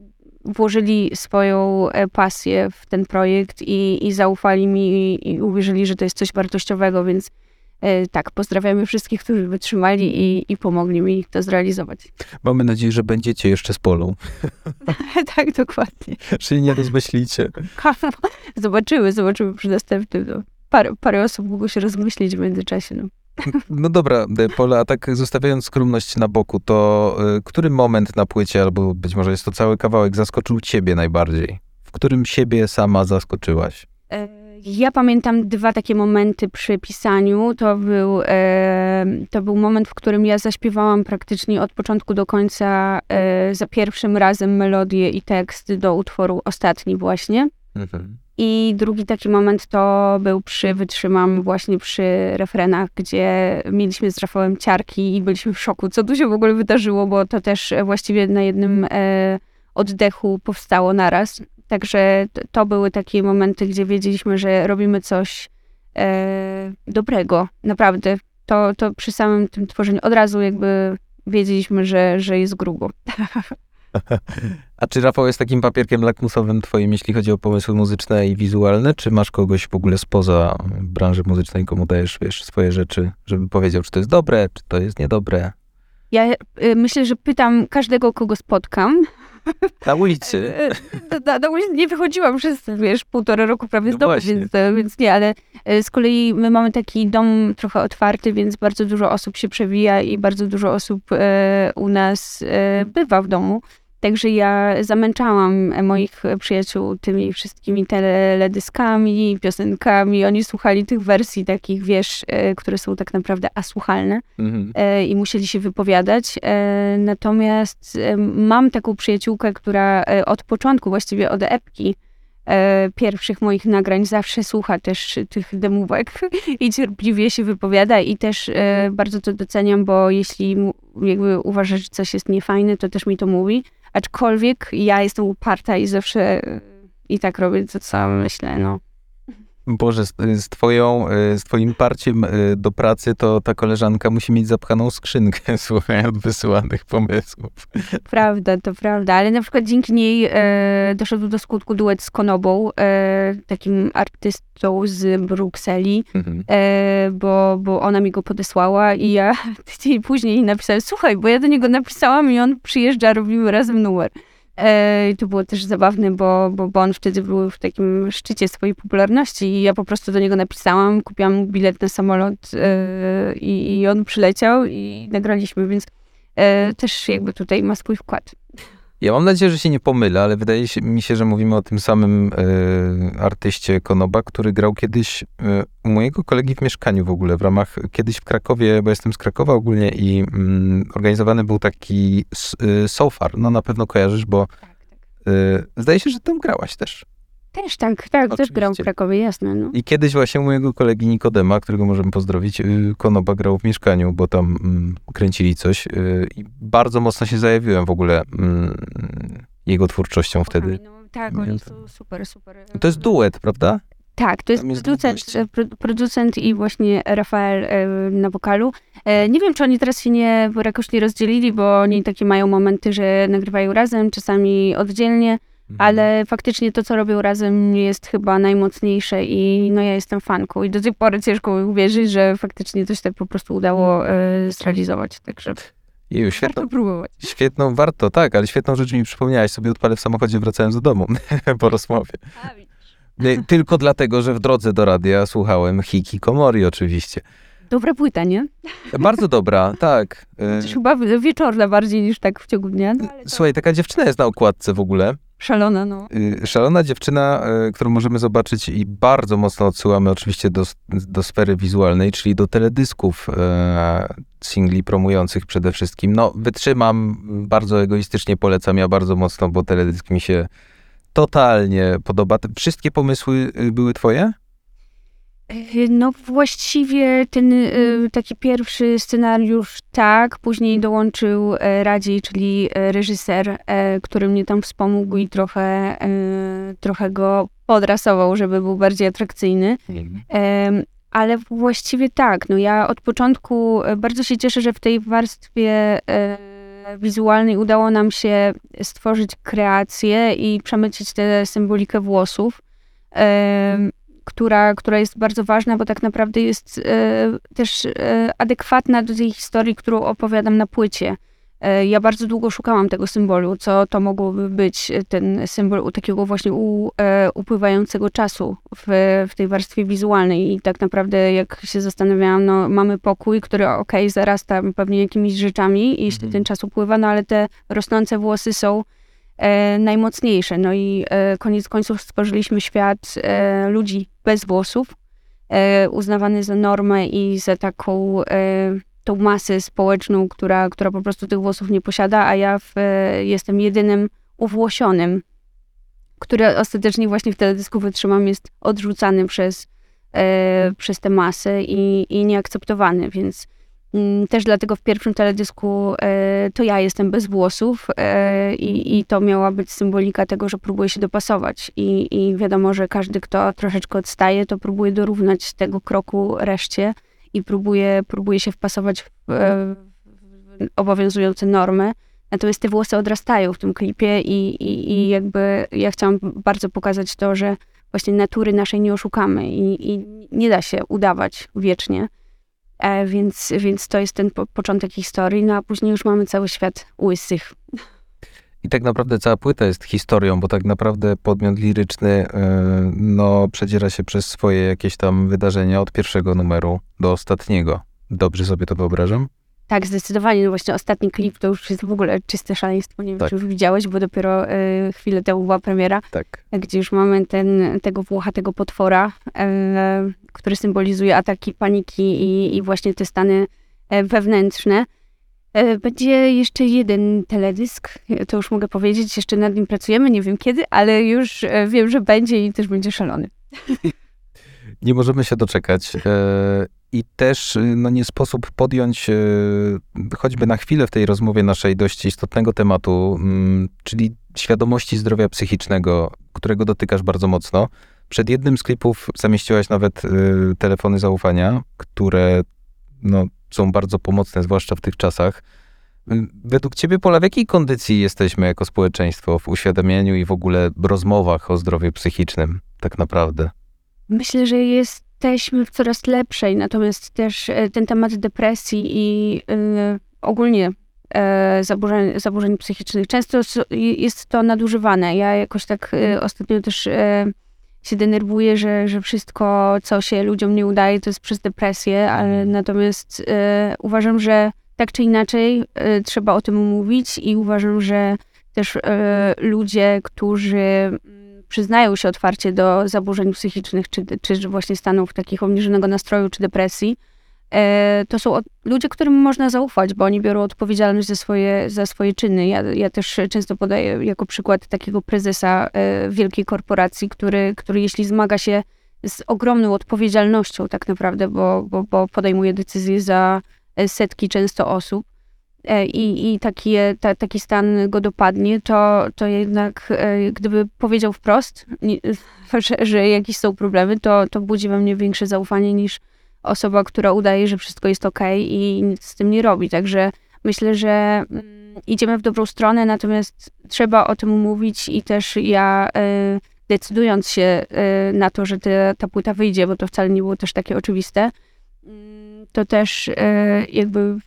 włożyli swoją e, pasję w ten projekt i, i zaufali mi i, i uwierzyli, że to jest coś wartościowego, więc tak, pozdrawiamy wszystkich, którzy wytrzymali i, i pomogli mi to zrealizować. Mamy nadzieję, że będziecie jeszcze z Polą, tak, dokładnie. się nie rozmyślicie. Zobaczymy, zobaczymy przy następnym. No. Parę, parę osób mogło się rozmyślić w międzyczasie. No. No dobra, e, Pola, a tak zostawiając skromność na boku, to y, który moment na płycie, albo być może jest to cały kawałek, zaskoczył ciebie najbardziej? W którym siebie sama zaskoczyłaś? E, Ja pamiętam dwa takie momenty przy pisaniu. To był, e, to był moment, w którym ja zaśpiewałam praktycznie od początku do końca e, za pierwszym razem melodię i tekst do utworu ostatni właśnie. Mhm. I drugi taki moment to był przy, wytrzymam właśnie przy refrenach, gdzie mieliśmy z Rafałem ciarki i byliśmy w szoku, co tu się w ogóle wydarzyło, bo to też właściwie na jednym e, oddechu powstało naraz. Także to, były takie momenty, gdzie wiedzieliśmy, że robimy coś e, dobrego, naprawdę. To, to przy samym tym tworzeniu od razu jakby wiedzieliśmy, że, że jest grubo. A czy Rafał jest takim papierkiem lakmusowym twoim, jeśli chodzi o pomysły muzyczne i wizualne, czy masz kogoś w ogóle spoza branży muzycznej, komu dajesz, wiesz, swoje rzeczy, żeby powiedział, czy to jest dobre, czy to jest niedobre? Ja y, myślę, że pytam każdego, kogo spotkam. Na ulicy. na, na ulicy nie wychodziłam przez, wiesz, półtora roku prawie No z domu, więc, e, więc nie, ale e, z kolei my mamy taki dom trochę otwarty, więc bardzo dużo osób się przewija i bardzo dużo osób e, u nas e, bywa w domu. Także ja zamęczałam e, moich przyjaciół tymi wszystkimi teledyskami, piosenkami. Oni słuchali tych wersji takich, wiesz, e, które są tak naprawdę asłuchalne Mhm. e, i musieli się wypowiadać. E, natomiast e, mam taką przyjaciółkę, która e, od początku, właściwie od epki e, pierwszych moich nagrań zawsze słucha też tych demówek i cierpliwie się wypowiada i też e, bardzo to doceniam, bo jeśli jakby uważa, że coś jest niefajne, to też mi to mówi. Aczkolwiek ja jestem uparta i zawsze i tak robię to, co myślę, no. Boże, z, twoją, y, z twoim parciem y, do pracy, to ta koleżanka musi mieć zapchaną skrzynkę, słuchając wysyłanych pomysłów. Prawda, to prawda, ale na przykład dzięki niej e, doszedł do skutku duet z Konobą, e, takim artystą z Brukseli, Mhm. e, bo, bo ona mi go podesłała i ja tydzień później napisałem, słuchaj, bo ja do niego napisałam i on przyjeżdża, robimy razem numer. I to było też zabawne, bo, bo, bo on wtedy był w takim szczycie swojej popularności i ja po prostu do niego napisałam, kupiłam bilet na samolot e, i, i on przyleciał i nagraliśmy, więc e, też jakby tutaj ma swój wkład. Ja mam nadzieję, że się nie pomylę, ale wydaje się, mi się, że mówimy o tym samym y, artyście Konoba, który grał kiedyś y, u mojego kolegi w mieszkaniu w ogóle, w ramach, kiedyś w Krakowie, bo jestem z Krakowa ogólnie i mm, organizowany był taki y, Sofar, no na pewno kojarzysz, bo y, zdaje się, że tam grałaś też. Też tak, tak, też gram w. Krakowie, jasne. No. I kiedyś właśnie u mojego kolegi Nikodema, którego możemy pozdrowić, y, Konoba grał w mieszkaniu, bo tam mm, kręcili coś y, i bardzo mocno się zajawiłem w ogóle mm, jego twórczością wtedy. No, tak, oni są super, super. To jest duet, prawda? Tak, to jest jest producent, producent i właśnie Rafael e, na wokalu. E, Nie wiem, czy oni teraz się nie jakoś nie rozdzielili, bo oni takie mają momenty, że nagrywają razem, czasami oddzielnie, ale faktycznie to, co robią razem jest chyba najmocniejsze i no ja jestem fanką i do tej pory ciężko mi uwierzyć, że faktycznie coś tak po prostu udało e, zrealizować, także Jeju, świetną, warto próbować. świetną, warto, tak, ale świetną rzecz mi przypomniałaś, sobie odpalę w samochodzie wracając do domu po rozmowie. Nie, Tylko dlatego, że w drodze do radia słuchałem Hikikomori oczywiście. Dobra płyta, nie? Bardzo dobra, tak. Y, Też chyba wieczorna bardziej niż tak w ciągu dnia, no Słuchaj, taka dziewczyna jest na okładce w ogóle. Szalona, no. Y, Szalona dziewczyna, y, którą możemy zobaczyć i bardzo mocno odsyłamy oczywiście do, do sfery wizualnej, czyli do teledysków e, singli promujących przede wszystkim. No, wytrzymam, bardzo egoistycznie polecam ja bardzo mocno, bo teledysk mi się totalnie podoba. Wszystkie pomysły y, były twoje? No właściwie ten y, taki pierwszy scenariusz tak, później dołączył e, Radzi, czyli e, reżyser, e, który mnie tam wspomógł i trochę, trochę go podrasował, żeby był bardziej atrakcyjny. Em, Ale właściwie tak, no ja od początku bardzo się cieszę, że w tej warstwie wizualnej udało nam się stworzyć kreację i przemycić tę symbolikę włosów, która, która jest bardzo ważna, bo tak naprawdę jest e, też e, adekwatna do tej historii, którą opowiadam na płycie. E, Ja bardzo długo szukałam tego symbolu, co to mogłoby być ten symbol u takiego właśnie u, e, upływającego czasu w, w tej warstwie wizualnej. I tak naprawdę, jak się zastanawiałam, no mamy pokój, który okej, zarasta pewnie jakimiś rzeczami, jeśli Mhm. ten czas upływa, no ale te rosnące włosy są najmocniejsze. No i e, koniec końców stworzyliśmy świat e, ludzi bez włosów, e, uznawany za normę i za taką e, tą masę społeczną, która, która po prostu tych włosów nie posiada, a ja w, e, jestem jedynym uwłosionym który ostatecznie właśnie w teledysku wytrzymam, jest odrzucany przez, e, przez te masy i, i nieakceptowany, więc też dlatego w pierwszym teledysku e, to ja jestem bez włosów e, i, i to miała być symbolika tego, że próbuję się dopasować i, i wiadomo, że każdy, kto troszeczkę odstaje, to próbuje dorównać tego kroku reszcie i próbuje, próbuje się wpasować w, w obowiązujące normy. Natomiast te włosy odrastają w tym klipie i, i, i jakby ja chciałam bardzo pokazać to, że właśnie natury naszej nie oszukamy i, i nie da się udawać wiecznie. E, więc, więc to jest ten po, początek historii, no a później już mamy cały świat łysych. I tak naprawdę cała płyta jest historią, bo tak naprawdę podmiot liryczny e, no, przedziera się przez swoje jakieś tam wydarzenia od pierwszego numeru do ostatniego. Dobrze sobie to wyobrażam? Tak, zdecydowanie. No właśnie ostatni klip to już jest w ogóle czyste szaleństwo. Nie wiem, Tak. czy już widziałeś, bo dopiero y, chwilę temu była premiera, Tak. gdzie już mamy ten, tego włochatego potwora, e, który symbolizuje ataki paniki i, i właśnie te stany e, wewnętrzne. Będzie jeszcze jeden teledysk, to już mogę powiedzieć, jeszcze nad nim pracujemy, nie wiem kiedy, ale już wiem, że będzie i też będzie szalony. Nie możemy się doczekać. I też y, no, nie sposób podjąć, e, choćby na chwilę w tej rozmowie naszej dość istotnego tematu, mm, czyli świadomości zdrowia psychicznego, którego dotykasz bardzo mocno. Przed jednym z klipów zamieściłaś nawet y, telefony zaufania, które no, są bardzo pomocne, zwłaszcza w tych czasach. Y, Według ciebie, Pola, w jakiej kondycji jesteśmy jako społeczeństwo w uświadamianiu i w ogóle rozmowach o zdrowiu psychicznym, tak naprawdę? Myślę, że jesteśmy w coraz lepszej, natomiast też e, ten temat depresji i e, ogólnie e, zaburzeń, zaburzeń psychicznych, często jest to nadużywane. Ja jakoś tak ostatnio też się denerwuję, że, że wszystko, co się ludziom nie udaje, to jest przez depresję, ale natomiast e, uważam, że tak czy inaczej trzeba o tym mówić i uważam, że też ludzie, którzy mm, przyznają się otwarcie do zaburzeń psychicznych, czy, czy właśnie stanów takich obniżonego nastroju, czy depresji, e, to są ludzie, którym można zaufać, bo oni biorą odpowiedzialność za swoje, za swoje czyny. Ja, ja też często podaję jako przykład takiego prezesa e, wielkiej korporacji, który, który jeśli zmaga się z ogromną odpowiedzialnością tak naprawdę, bo, bo, bo podejmuje decyzje za e, setki często osób, i, i taki, ta, taki stan go dopadnie, to, to jednak e, gdyby powiedział wprost, że, że jakieś są problemy, to, to budzi we mnie większe zaufanie niż osoba, która udaje, że wszystko jest ok i nic z tym nie robi. Także myślę, że mm, idziemy w dobrą stronę, natomiast trzeba o tym mówić i też ja e, decydując się e, na to, że te, ta płyta wyjdzie, bo to wcale nie było też takie oczywiste, mm, to też e, jakby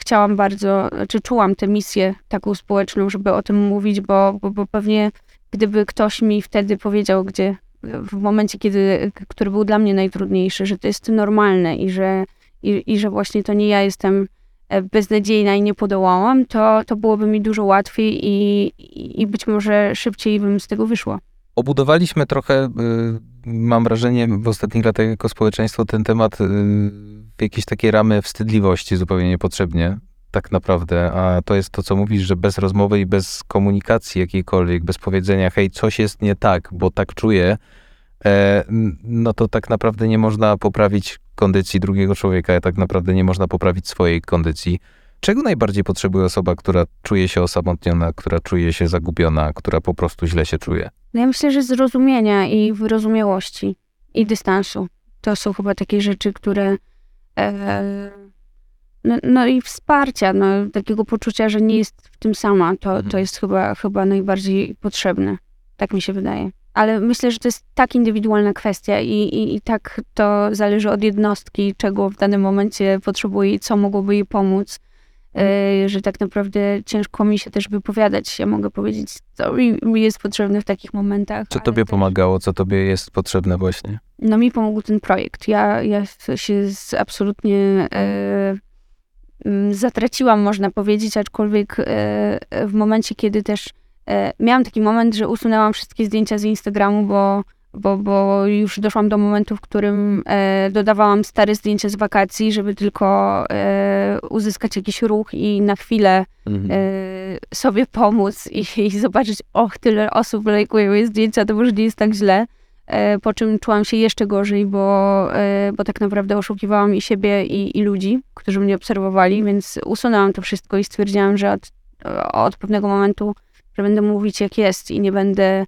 chciałam bardzo, czy czułam tę misję taką społeczną, żeby o tym mówić, bo, bo, bo pewnie gdyby ktoś mi wtedy powiedział, gdzie w momencie, kiedy, który był dla mnie najtrudniejszy, że to jest normalne i że, i, i że właśnie to nie ja jestem e, beznadziejna i nie podołałam, to, to byłoby mi dużo łatwiej i, i, być może szybciej bym z tego wyszła. Obudowaliśmy trochę, y, mam wrażenie, w ostatnich latach jako społeczeństwo ten temat y, jakieś takie ramy wstydliwości zupełnie niepotrzebnie, tak naprawdę. A to jest to, co mówisz, że bez rozmowy i bez komunikacji jakiejkolwiek, bez powiedzenia, hej, coś jest nie tak, bo tak czuję, e, no to tak naprawdę nie można poprawić kondycji drugiego człowieka, tak naprawdę nie można poprawić swojej kondycji. Czego najbardziej potrzebuje osoba, która czuje się osamotniona, która czuje się zagubiona, która po prostu źle się czuje? No ja myślę, że zrozumienia i wyrozumiałości i dystansu. To są chyba takie rzeczy, które. No, no i wsparcia, no, takiego poczucia, że nie jest w tym sama. To, Mhm. to jest chyba, chyba najbardziej potrzebne. Tak mi się wydaje. Ale myślę, że to jest tak indywidualna kwestia i, i, i tak to zależy od jednostki, czego w danym momencie potrzebuje i co mogłoby jej pomóc. E, że tak naprawdę ciężko mi się też wypowiadać. Ja mogę powiedzieć, co mi, jest potrzebne w takich momentach. Co tobie też- pomagało, co tobie jest potrzebne właśnie? no mi pomógł ten projekt. Ja, ja się z, absolutnie e, zatraciłam, można powiedzieć, aczkolwiek e, w momencie, kiedy też e, miałam taki moment, że usunęłam wszystkie zdjęcia z Instagramu, bo, bo, bo już doszłam do momentu, w którym e, dodawałam stare zdjęcia z wakacji, żeby tylko e, uzyskać jakiś ruch i na chwilę Mhm. e, sobie pomóc i, i zobaczyć, och, tyle osób lajkuje moje zdjęcia, to może nie jest tak źle. E, po czym czułam się jeszcze gorzej, bo, e, bo tak naprawdę oszukiwałam i siebie, i, i ludzi, którzy mnie obserwowali, więc usunęłam to wszystko i stwierdziłam, że od, od pewnego momentu, że będę mówić jak jest i nie będę e,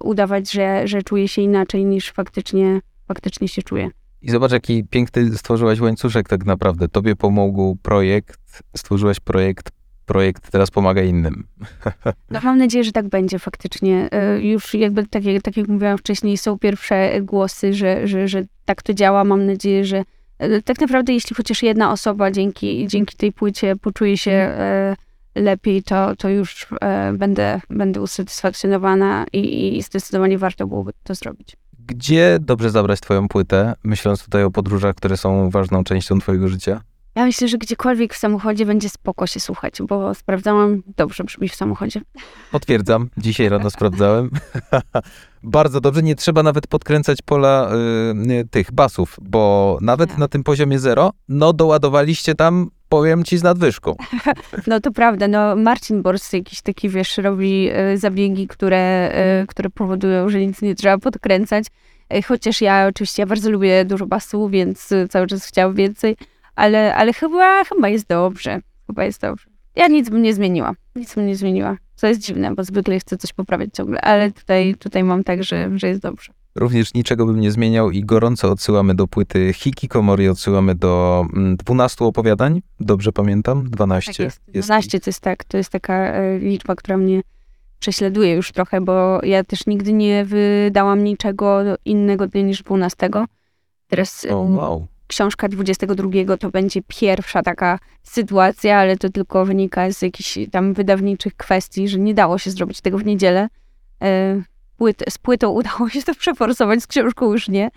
udawać, że, że czuję się inaczej niż faktycznie, faktycznie się czuję. I zobacz, jaki piękny stworzyłaś łańcuszek tak naprawdę. Tobie pomógł projekt, stworzyłaś projekt, projekt teraz pomaga innym. No, mam nadzieję, że tak będzie faktycznie. E, Już jakby, tak jak, tak jak mówiłam wcześniej, są pierwsze głosy, że, że, że tak to działa. Mam nadzieję, że e, tak naprawdę jeśli chociaż jedna osoba dzięki, dzięki tej płycie poczuje się e, lepiej, to, to już e, będę, będę usatysfakcjonowana i, i zdecydowanie warto byłoby to zrobić. Gdzie dobrze zabrać twoją płytę, myśląc tutaj o podróżach, które są ważną częścią twojego życia? Ja myślę, że gdziekolwiek w samochodzie będzie spoko się słuchać, bo sprawdzałam, dobrze brzmi w samochodzie. Potwierdzam, dzisiaj rano sprawdzałem. Bardzo dobrze, nie trzeba nawet podkręcać pola y, tych basów, bo nawet Tak. na tym poziomie zero, no doładowaliście tam, powiem ci, z nadwyżką. No to prawda, no Marcin Bors jakiś taki, wiesz, robi e, zabiegi, które, e, które powodują, że nic nie trzeba podkręcać. E, Chociaż ja oczywiście ja bardzo lubię dużo basu, więc cały czas chciałam więcej, ale, ale chyba, chyba jest dobrze. Chyba jest dobrze. Ja nic bym nie zmieniła. Nic bym nie zmieniła. Co jest dziwne, bo zwykle chcę coś poprawiać ciągle, ale tutaj, tutaj mam tak, że, że jest dobrze. Również niczego bym nie zmieniał i gorąco odsyłamy do płyty Hikikomori, odsyłamy do mm, 12 opowiadań, dobrze pamiętam? 12. Tak jest. 12 to jest tak, to jest taka e, liczba, która mnie prześladuje już trochę, bo ja też nigdy nie wydałam niczego innego dnia niż 12. Teraz O, em, wow. książka 22 to będzie pierwsza taka sytuacja, ale to tylko wynika z jakichś tam wydawniczych kwestii, że nie dało się zrobić tego w niedzielę. Płyt, z płytą udało się to przeforsować, z książką już nie.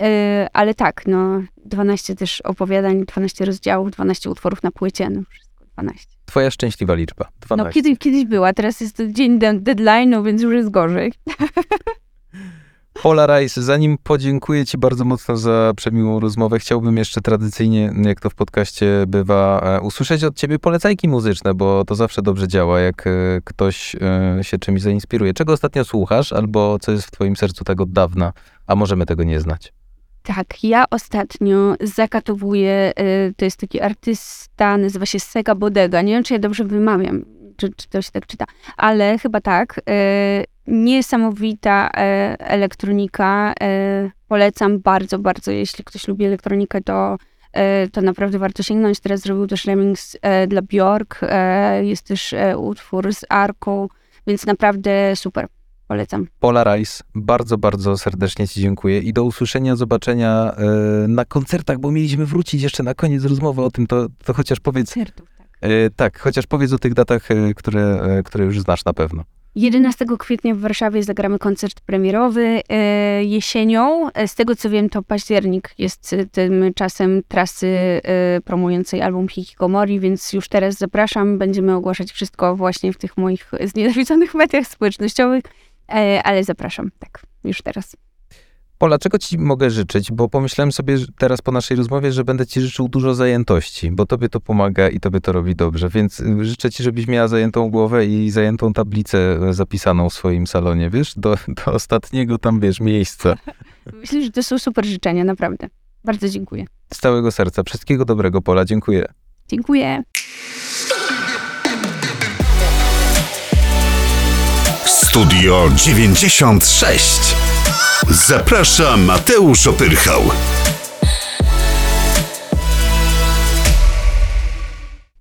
E, Ale tak, no 12 też opowiadań, 12 rozdziałów, 12 utworów na płycie, no wszystko 12. Twoja szczęśliwa liczba. 12. No kiedyś, kiedyś była, teraz jest dzień de- deadline'u, więc już jest gorzej. Pola Rice, zanim podziękuję Ci bardzo mocno za przemiłą rozmowę, chciałbym jeszcze tradycyjnie, jak to w podcaście bywa, e, usłyszeć od Ciebie polecajki muzyczne, bo to zawsze dobrze działa, jak e, ktoś e, się czymś zainspiruje. Czego ostatnio słuchasz, albo co jest w Twoim sercu tak od dawna, a możemy tego nie znać? Tak, ja ostatnio zakatowuję, to jest taki artysta, nazywa się Sega Bodega. Nie wiem, czy ja dobrze wymawiam, czy, czy to się tak czyta, ale chyba tak. Niesamowita y, elektronika. y, Polecam bardzo, bardzo. Jeśli ktoś lubi elektronikę, to, y, to naprawdę warto sięgnąć. Teraz zrobił też remix y, dla Bjork. Jest też utwór z Arką, więc naprawdę super. Polecam. Pola Rice, bardzo, bardzo serdecznie Ci dziękuję i do usłyszenia, zobaczenia e, na koncertach, bo mieliśmy wrócić jeszcze na koniec rozmowy o tym, to, to chociaż powiedz, Koncertów, tak. e, tak, chociaż powiedz o tych datach, e, które, e, które już znasz na pewno. 11 kwietnia w Warszawie zagramy koncert premierowy e, jesienią. E, Z tego co wiem, to październik jest e, tym czasem trasy promującej album Hikikomori, więc już teraz zapraszam. Będziemy ogłaszać wszystko właśnie w tych moich znienawidzonych mediach społecznościowych, ale zapraszam, tak, już teraz. Pola, czego ci mogę życzyć? Bo pomyślałem sobie teraz po naszej rozmowie, że będę ci życzył dużo zajętości, bo tobie to pomaga i tobie to robi dobrze, więc y, życzę ci, żebyś miała zajętą głowę i zajętą tablicę e, zapisaną w swoim salonie, wiesz, do, do ostatniego tam, wiesz, miejsca. Myślę, że to są super życzenia, naprawdę. Bardzo dziękuję. Z całego serca. Wszystkiego dobrego, Pola. Dziękuję. Dziękuję. Studio 96. Zaprasza Mateusz Opyrchał.